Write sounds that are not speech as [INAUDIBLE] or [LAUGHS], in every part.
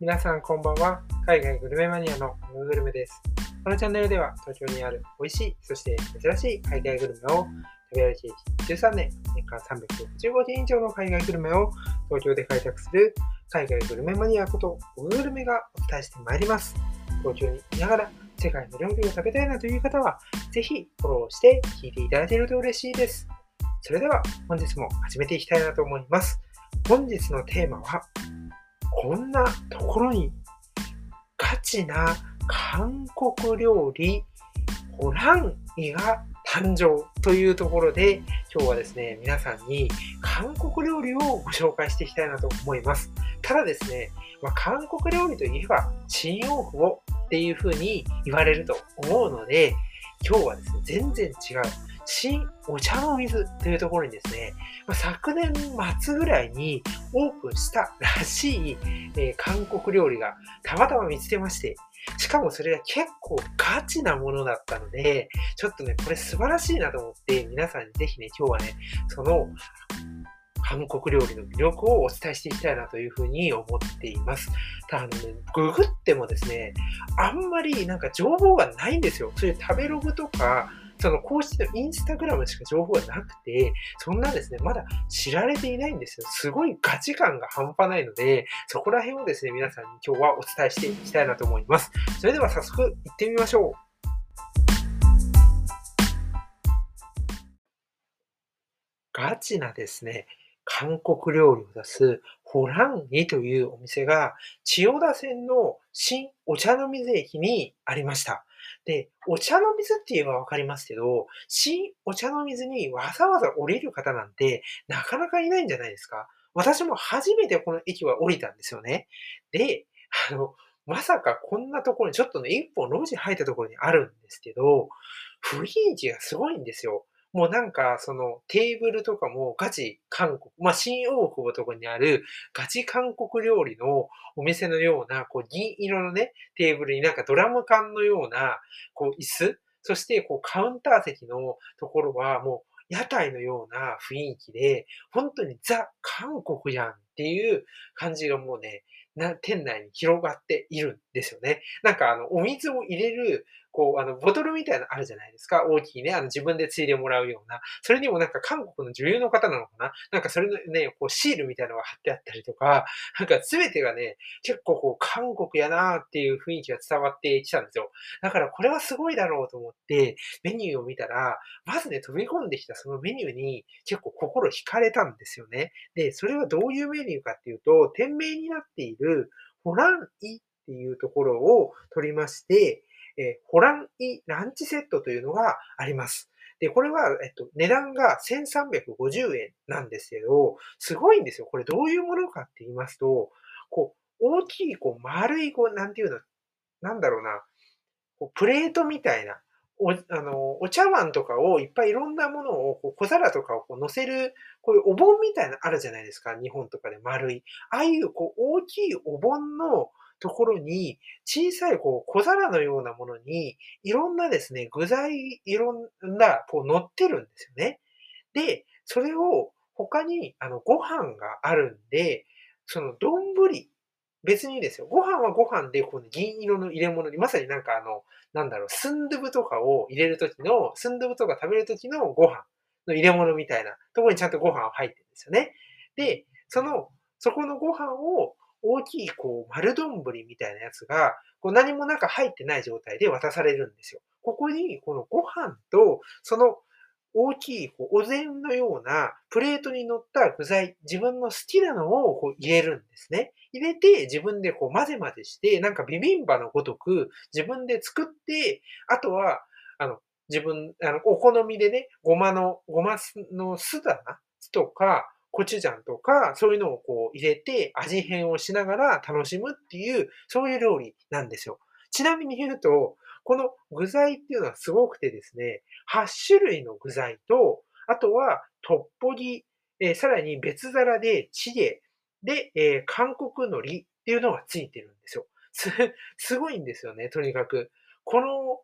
皆さんこんばんは。海外グルメマニアのムーグルメです。このチャンネルでは東京にある美味しい、そして珍しい海外グルメを食べ歩き13年、年間365人以上の海外グルメを東京で開拓する海外グルメマニアことムーグルメがお伝えしてまいります。東京にいながら世界の料理を食べたいなという方は、ぜひフォローして聞いていただけると嬉しいです。それでは本日も始めていきたいなと思います。本日のテーマは、こんなところにガチな韓国料理ホランイが誕生というところで今日はですね、皆さんに韓国料理をご紹介していきたいなと思います。ただですね、まあ、韓国料理といえばチンオーフをっていう風に言われると思うので、今日はですね、全然違う新お茶の水というところにですね、ま昨年末ぐらいにオープンしたらしい、え、韓国料理がたまたま見つけまして、しかもそれが結構ガチなものだったので、ちょっとね、これ素晴らしいなと思って、皆さんにぜひね、今日はね、その韓国料理の魅力をお伝えしていきたいなというふうに思っています。ただね、ググってもですね、あんまりなんか情報がないんですよ。そういう食べログとか、その公式のインスタグラムしか情報がなくて、そんなですね、まだ知られていないんですよ。すごいガチ感が半端ないので、そこら辺をですね、皆さんに今日はお伝えしていきたいなと思います。それでは早速行ってみましょう。ガチなですね、韓国料理を出すホランギというお店が千代田線の新お茶の水駅にありました。で、お茶の水って言えばわかりますけど、新お茶の水にわざわざ降りる方なんてなかなかいないんじゃないですか。私も初めてこの駅は降りたんですよね。で、あの、まさかこんなところに、ちょっとね、一本路地入ったところにあるんですけど、雰囲気がすごいんですよ。もうなんか、そのテーブルとかもガチ韓国、まあ、新大久保とこにあるガチ韓国料理のお店のような、こう銀色のね、テーブルになんかドラム缶のような、こう椅子、そしてこうカウンター席のところはもう屋台のような雰囲気で、本当にザ・韓国じゃんっていう感じがもうね、な、店内に広がっているんですよね。なんかあの、お水を入れるこう、あの、ボトルみたいなのあるじゃないですか。大きいね、あの、自分でついでもらうような。それにもなんか韓国の女優の方なのかな？なんかそれのね、こう、シールみたいなのが貼ってあったりとか、なんか全てがね、結構こう、韓国やなーっていう雰囲気が伝わってきたんですよ。だからこれはすごいだろうと思って、メニューを見たら、まずね、飛び込んできたそのメニューに結構心惹かれたんですよね。で、それはどういうメニューかっていうと、店名になっている、ホランイっていうところを取りまして、えー、ホランイランチセットというのがあります。で、これは、えっと、値段が1350円なんですけど、すごいんですよ。これどういうものかって言いますと、こう、大きい、こう、丸い、こう、なんていうの、なんだろうな、こうプレートみたいな、お、あの、お茶碗とかをいっぱいいろんなものを、こう小皿とかをこう乗せる、こういうお盆みたいなのあるじゃないですか。日本とかで丸い。ああいう、こう、大きいお盆の、ところに、小さいこう小皿のようなものに、いろんなですね、具材、いろんな、こう乗ってるんですよね。で、それを他に、あの、ご飯があるんで、その丼、別にですよ。ご飯はご飯で、この銀色の入れ物に、まさになんかあの、なんだろう、スンドゥブとかを入れるときの、スンドゥブとか食べるときのご飯の入れ物みたいなところにちゃんとご飯入ってるんですよね。で、その、そこのご飯を大きいこう丸丼みたいなやつが、こう何もなんか入ってない状態で渡されるんですよ。ここにこのご飯と、その大きいこうお膳のようなプレートに乗った具材、自分の好きなのをこう入れるんですね。入れて自分でこう混ぜ混ぜして、なんかビビンバのごとく自分で作って、あとは、あの、自分、あの、お好みでね、ごまの、ごまの酢だな、とか、コチュジャンとか、そういうのをこう入れて味変をしながら楽しむっていう、そういう料理なんですよ。ちなみに言うと、この具材っていうのはすごくてですね、8種類の具材と、あとはトッポギ、えー、さらに別皿でチゲ、で、えー、韓国海苔っていうのがついてるんですよ。す、すごいんですよね、とにかく。この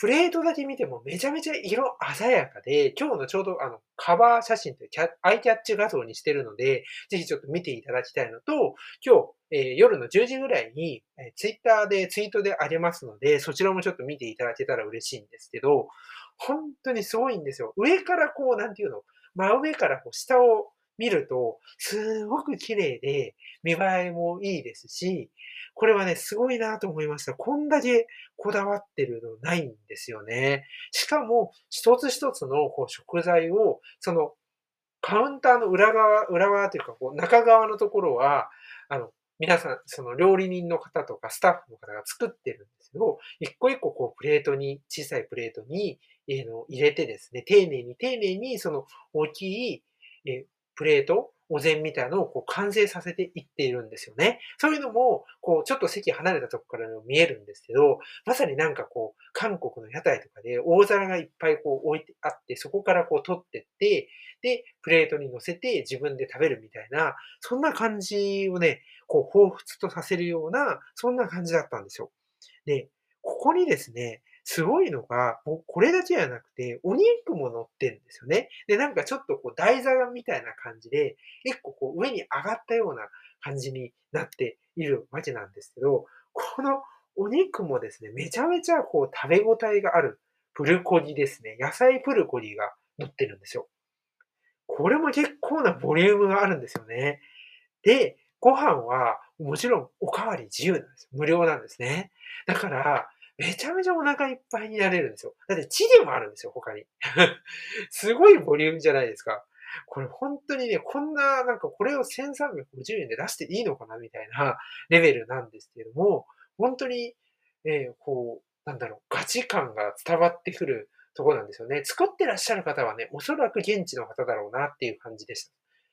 プレートだけ見てもめちゃめちゃ色鮮やかで、今日のちょうどあの、カバー写真というキャアイキャッチ画像にしてるので、ぜひちょっと見ていただきたいのと、今日、えー、夜の10時ぐらいに、えー、ツイッターでツイートでありますので、そちらもちょっと見ていただけたら嬉しいんですけど、本当にすごいんですよ。上からこう、なんていうの、真上からこう下を見ると、すごく綺麗で、見栄えもいいですし、これはね、すごいなと思いました。こんだけこだわってるのないんですよね。しかも、一つ一つのこう食材を、その、カウンターの裏側、裏側というか、こう中側のところは、あの、皆さん、その料理人の方とかスタッフの方が作ってるんですけど、一個一個こうプレートに、小さいプレートに、え、の入れてですね、丁寧に丁寧にその大きい、え、プレートお膳みたいなのをこう完成させていっているんですよね。そういうのも、こう、ちょっと席離れたとこから見えるんですけど、まさになんかこう、韓国の屋台とかで大皿がいっぱいこう置いてあって、そこからこう取ってって、で、プレートに乗せて自分で食べるみたいな、そんな感じをね、こう、彷彿とさせるような、そんな感じだったんですよ。で、ここにですね、すごいのが、これだけじゃなくて、お肉も乗ってるんですよね。で、なんかちょっとこう台座みたいな感じで、一個こう上に上がったような感じになっているわけなんですけど、このお肉もですね、めちゃめちゃこう食べ応えがあるプルコギですね。野菜プルコギが乗ってるんですよ。これも結構なボリュームがあるんですよね。で、ご飯はもちろんおかわり自由なんです無料なんですね。だから、めちゃめちゃお腹いっぱいになれるんですよ。だってチゲもあるんですよ、他に。[LAUGHS] すごいボリュームじゃないですか。これ本当にね、こんな、なんかこれを1350円で出していいのかなみたいな [LAUGHS] レベルなんですけれども、本当に、えー、こう、なんだろう、ガチ感が伝わってくるとこなんですよね。作ってらっしゃる方はね、おそらく現地の方だろうなっていう感じでし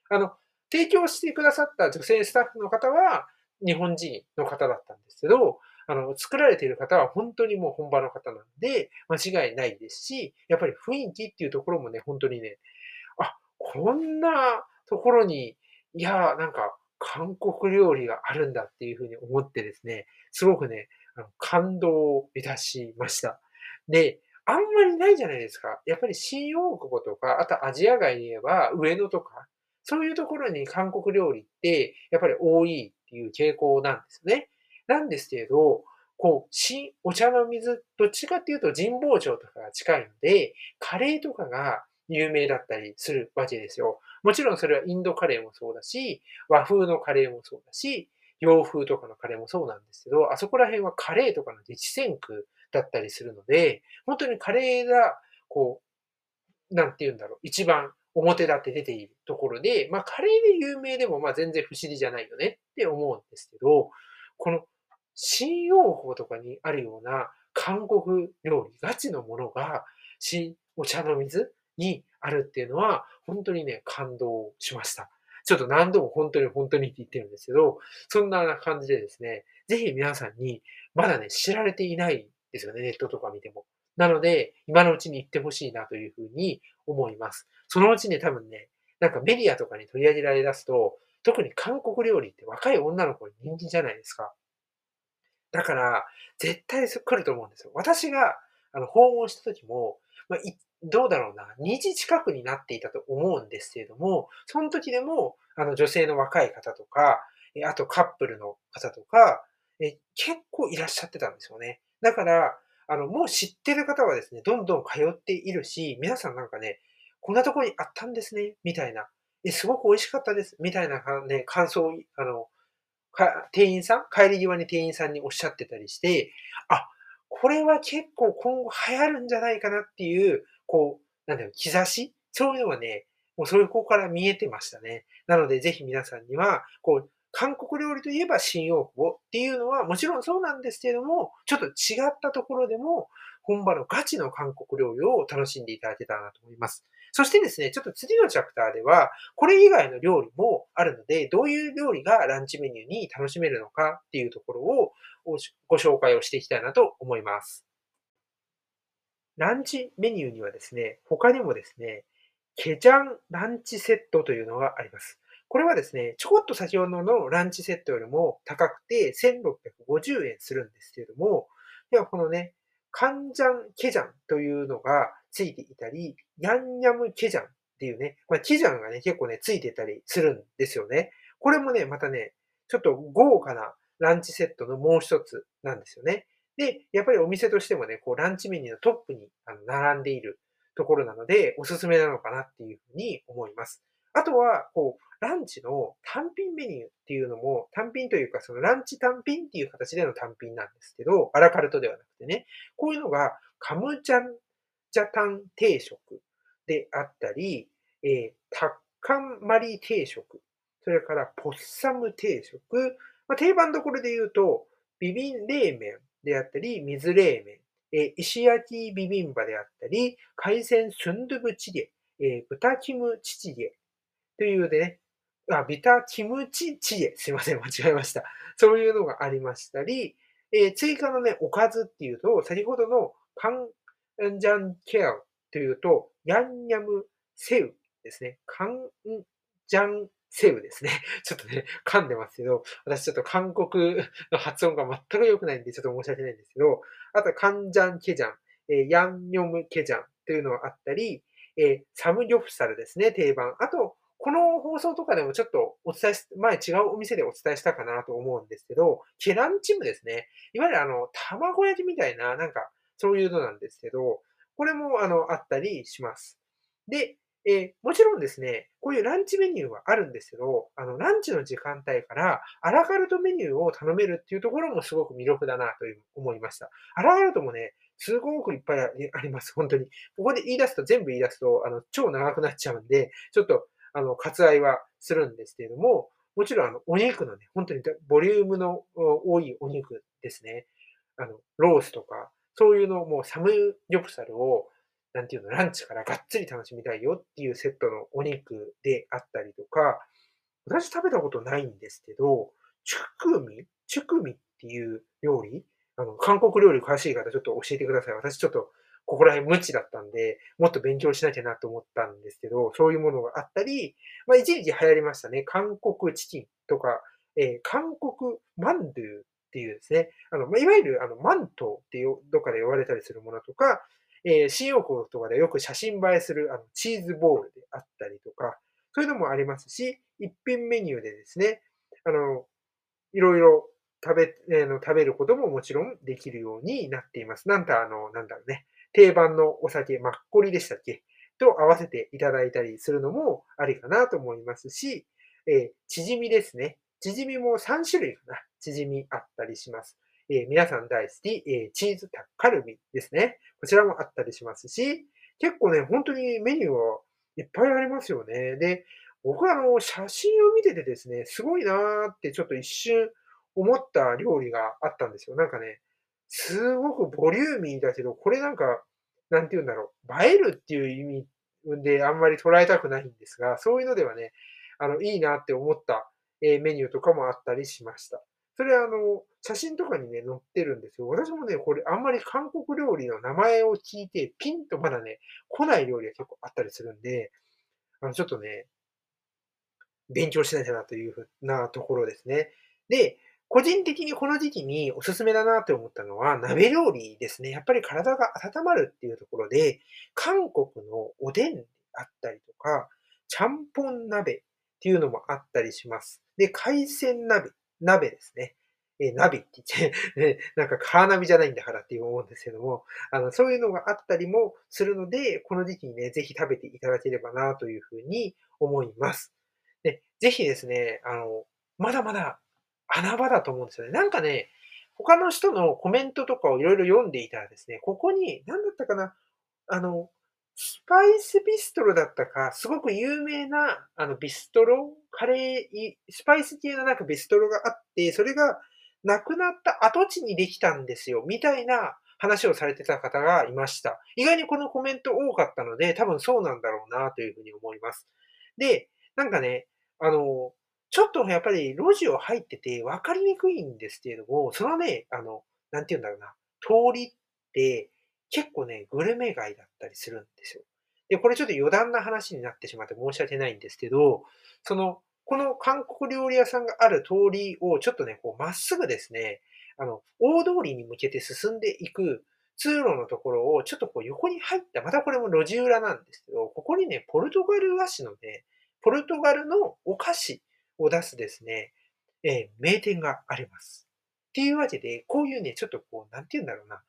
た。あの、提供してくださった女性スタッフの方は日本人の方だったんですけど、あの、作られている方は本当にもう本場の方なんで、間違いないですし、やっぱり雰囲気っていうところもね、本当にね、あ、こんなところに、いや、なんか、韓国料理があるんだっていうふうに思ってですね、すごくね、あの感動をいたしました。で、あんまりないじゃないですか。やっぱり新大久保とか、あとアジア街に言えば上野とか、そういうところに韓国料理ってやっぱり多いっていう傾向なんですね。なんですけど、こう、新お茶の水、どっちかっていうと神保町とかが近いので、カレーとかが有名だったりするわけですよ。もちろんそれはインドカレーもそうだし、和風のカレーもそうだし、洋風とかのカレーもそうなんですけど、あそこら辺はカレーとかの激戦区だったりするので、本当にカレーが、こう、なんて言うんだろう、一番表立って出ているところで、まあカレーで有名でもまあ全然不思議じゃないよねって思うんですけど、この新用法とかにあるような韓国料理、ガチのものが、新お茶の水にあるっていうのは、本当にね、感動しました。ちょっと何度も本当に本当にって言ってるんですけど、そんな感じでですね、ぜひ皆さんに、まだね、知られていないですよね、ネットとか見ても。なので、今のうちに行ってほしいなというふうに思います。そのうちね、多分ね、なんかメディアとかに取り上げられ出すと、特に韓国料理って若い女の子に人気じゃないですか。だから、絶対来ると思うんですよ。私が、あの、訪問した時も、まあ、どうだろうな、2時近くになっていたと思うんですけれども、その時でも、あの、女性の若い方とか、えあとカップルの方とか、え結構いらっしゃってたんですよね。だから、あの、もう知ってる方はですね、どんどん通っているし、皆さんなんかね、こんなとこにあったんですね、みたいな。え、すごく美味しかったです、みたいなね、感想を、あの、か店員さん帰り際に店員さんにおっしゃってたりして、あ、これは結構今後流行るんじゃないかなっていう、こう、なんだろう、兆し？そういうのがね、もうそれこから見えてましたね。なので、ぜひ皆さんには、こう、韓国料理といえば新大久保っていうのはもちろんそうなんですけれども、ちょっと違ったところでも、本場のガチの韓国料理を楽しんでいただけたらなと思います。そしてですね、ちょっと次のチャプターでは、これ以外の料理もあるので、どういう料理がランチメニューに楽しめるのかっていうところをご紹介をしていきたいなと思います。ランチメニューにはですね、他にもですね、ケジャンランチセットというのがあります。これはですね、ちょこっと先ほどのランチセットよりも高くて1650円するんですけれども、ではこのね、カンジャンケジャンというのがついていたり、ヤンニャムケジャンっていうね、まあ、ケジャンがね、結構ね、ついてたりするんですよね。これもね、またね、ちょっと豪華なランチセットのもう一つなんですよね。で、やっぱりお店としてもね、こうランチメニューのトップに並んでいるところなので、おすすめなのかなっていうふうに思います。あとは、こう、ランチの単品メニューっていうのも、単品というか、そのランチ単品っていう形での単品なんですけど、アラカルトではなくてね、こういうのが、カムジャンジャタン定食であったり、えー、タッカンマリ定食、それからポッサム定食、まあ、定番どころで言うと、ビビン冷麺であったり、水冷麺、えー、石焼きビビンバであったり、海鮮スンドゥブチゲ、えー、豚キムチチゲ。というでね、あ、ビタキムチチゲ、すいません、間違えました。そういうのがありましたり、えー、追加のね、おかずっていうと、先ほどのカンジャンケアというと、ヤンニャムセウですね。カンジャンセウですね。[LAUGHS] ちょっとね、噛んでますけど、私ちょっと韓国の発音が全く良くないんで、ちょっと申し訳ないんですけど、あとはカンジャンケジャン、えー、ヤンニョムケジャンというのがあったり、えー、サムギョプサルですね、定番。あと、この放送とかでもちょっとお伝えし、前違うお店でお伝えしたかなと思うんですけど、ケランチムですね。いわゆるあの、卵焼きみたいな、なんか、そういうのなんですけど、これもあの、あったりします。で、えー、もちろんですね、こういうランチメニューはあるんですけど、あの、ランチの時間帯からアラカルトメニューを頼めるっていうところもすごく魅力だなという思いました。アラカルトもね、すごくいっぱいあります、本当に。ここで言い出すと、全部言い出すと、あの、超長くなっちゃうんで、ちょっと、あの、割愛はするんですけれども、もちろん、あの、お肉のね、本当にボリュームの多いお肉ですね。あの、ロースとか、そういうのもうサムギョプサルを、なんていうの、ランチからがっつり楽しみたいよっていうセットのお肉であったりとか、私食べたことないんですけど、チュクミチュクミっていう料理あの、韓国料理詳しい方ちょっと教えてください。私ちょっとここら辺無知だったんで、もっと勉強しなきゃなと思ったんですけど、そういうものがあったり、まあ一時流行りましたね。韓国チキンとか、えー、韓国マンドゥっていうですね、あの、ま、いわゆるあの、マントっていうどっかで呼ばれたりするものとか、えー、新陽光とかでよく写真映えするあのチーズボールであったりとか、そういうのもありますし、一品メニューでですね、あの、いろいろ食べ、えー、の食べることももちろんできるようになっています。なんとあの、なんだろうね、定番のお酒、マッコリでしたっけ？と合わせていただいたりするのもありかなと思いますし、えー、チヂミですね。チヂミも3種類かな。チヂミあったりします。えー、皆さん大好き、えー、チーズタッカルビですね。こちらもあったりしますし、結構ね、本当にメニューはいっぱいありますよね。で、僕はあの、写真を見ててですね、すごいなーってちょっと一瞬思った料理があったんですよ。なんかね、すごくボリューミーだけど、これなんか、なんて言うんだろう、映えるっていう意味であんまり捉えたくないんですが、そういうのではね、あの、いいなって思った、えメニューとかもあったりしました。それはあの、写真とかにね、載ってるんですよ。私もね、これあんまり韓国料理の名前を聞いて、ピンとまだね、来ない料理が結構あったりするんで、あの、ちょっとね、勉強しなきゃなというふうなところですね。で、個人的にこの時期におすすめだなって思ったのは、鍋料理ですね。やっぱり体が温まるっていうところで、韓国のおでんであったりとか、ちゃんぽん鍋っていうのもあったりします。で、海鮮鍋、鍋ですね。えナビって言って [LAUGHS] ね、なんかカーナビじゃないんだからって思うんですけども、あの、そういうのがあったりもするので、この時期にね、ぜひ食べていただければなというふうに思います。で、ぜひですね、あの、まだまだ穴場だと思うんですよね。なんかね、他の人のコメントとかをいろいろ読んでいたらですね、ここに、何だったかな、あの、スパイスビストロだったか、すごく有名な、あの、ビストロカレー、スパイス系のなんかビストロがあって、それが亡くなった跡地にできたんですよ、みたいな話をされてた方がいました。意外にこのコメント多かったので、多分そうなんだろうなというふうに思います。で、なんかね、あの、ちょっとやっぱり路地を入ってて分かりにくいんですけれども、そのね、あの、なんて言うんだろうな、通りって結構ね、グルメ街だったりするんですよ。で、これちょっと余談な話になってしまって申し訳ないんですけど、その、この韓国料理屋さんがある通りをちょっとね、こうまっすぐですね、あの、大通りに向けて進んでいく通路のところをちょっとこう横に入った、またこれも路地裏なんですけど、ここにね、ポルトガル菓子のね、ポルトガルのお菓子を出すですね、えー、名店があります。っていうわけで、こういうね、ちょっとこう、なんて言うんだろうな、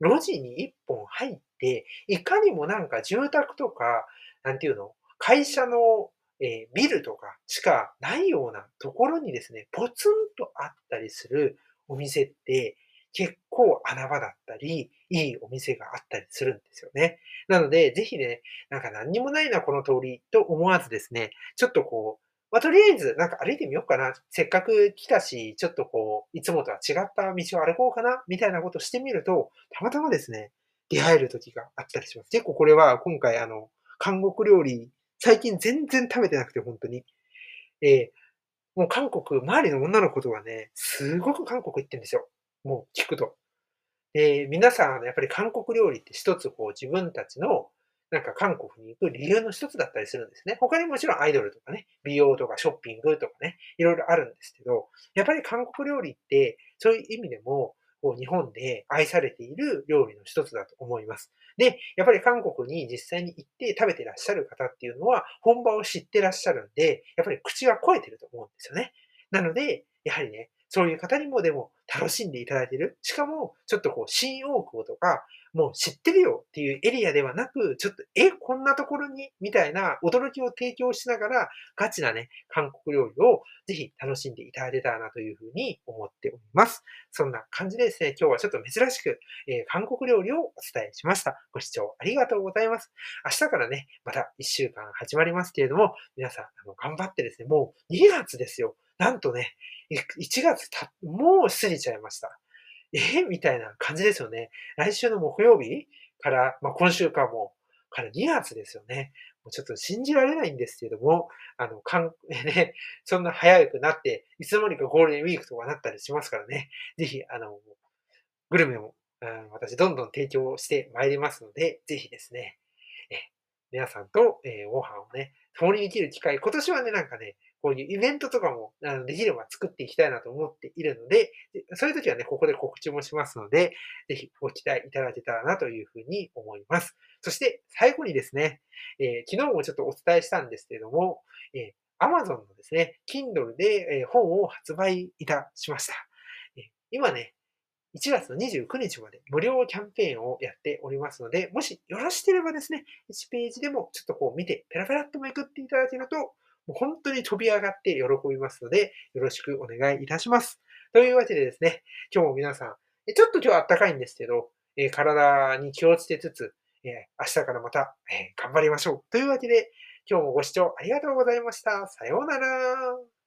路地に一本入って、いかにもなんか住宅とか、なんていうの、会社の、えー、ビルとかしかないようなところにですね、ポツンとあったりするお店って、結構穴場だったり、いいお店があったりするんですよね。なので、ぜひね、なんか何にもないな、この通りと思わずですね、ちょっとこう、まあ、とりあえず、なんか歩いてみようかな。せっかく来たし、ちょっとこう、いつもとは違った道を歩こうかな、みたいなことしてみると、たまたまですね、出会える時があったりします。結構これは今回あの、韓国料理、最近全然食べてなくて、本当に。えー、もう韓国、周りの女の子とはね、すごく韓国行ってるんですよ。もう聞くと。で、皆さん、やっぱり韓国料理って一つこう自分たちのなんか韓国に行く理由の一つだったりするんですね。他にもちろんアイドルとかね、美容とかショッピングとかね、いろいろあるんですけど、やっぱり韓国料理って、そういう意味でも、日本で愛されている料理の一つだと思います。で、やっぱり韓国に実際に行って食べてらっしゃる方っていうのは、本場を知ってらっしゃるんで、やっぱり口は超えてると思うんですよね。なので、やはりね、そういう方にもでも楽しんでいただいてる。しかも、ちょっとこう、新大久保とか、もう知ってるよっていうエリアではなく、ちょっと、え、こんなところに？みたいな驚きを提供しながら、ガチなね、韓国料理をぜひ楽しんでいただけたらなというふうに思っております。そんな感じでですね、今日はちょっと珍しく、えー、韓国料理をお伝えしました。ご視聴ありがとうございます。明日からね、また1週間始まりますけれども、皆さん、あの頑張ってですね、もう2月ですよ。なんとね、1月た、もう過ぎちゃいました。えみたいな感じですよね。来週の木曜日から、まあ、今週かも、から2月ですよね。もうちょっと信じられないんですけども、あの、かん、[LAUGHS] ね、そんな早くなって、いつの間にかゴールデンウィークとかなったりしますからね。ぜひ、あの、グルメも、うん、私どんどん提供してまいりますので、ぜひですね、え皆さんと、えー、ご飯をね、共にできる機会、今年はね、なんかね、こういうイベントとかもあのできれば作っていきたいなと思っているので、そういう時はね、ここで告知もしますので、ぜひご期待いただけたらなというふうに思います。そして最後にですね、えー、昨日もちょっとお伝えしたんですけれども、えー、Amazon のですね、Kindle で、え本を発売いたしました。え今ね、1月の29日まで無料キャンペーンをやっておりますので、もしよろしければですね、1ページでもちょっとこう見て、ペラペラっとめくっていただけると、もう本当に飛び上がって喜びますので、よろしくお願いいたします。というわけでですね、今日も皆さん、ちょっと今日は暖かいんですけど、え体に気をつけつつ、え明日からまた、え頑張りましょう。というわけで、今日もご視聴ありがとうございました。さようなら。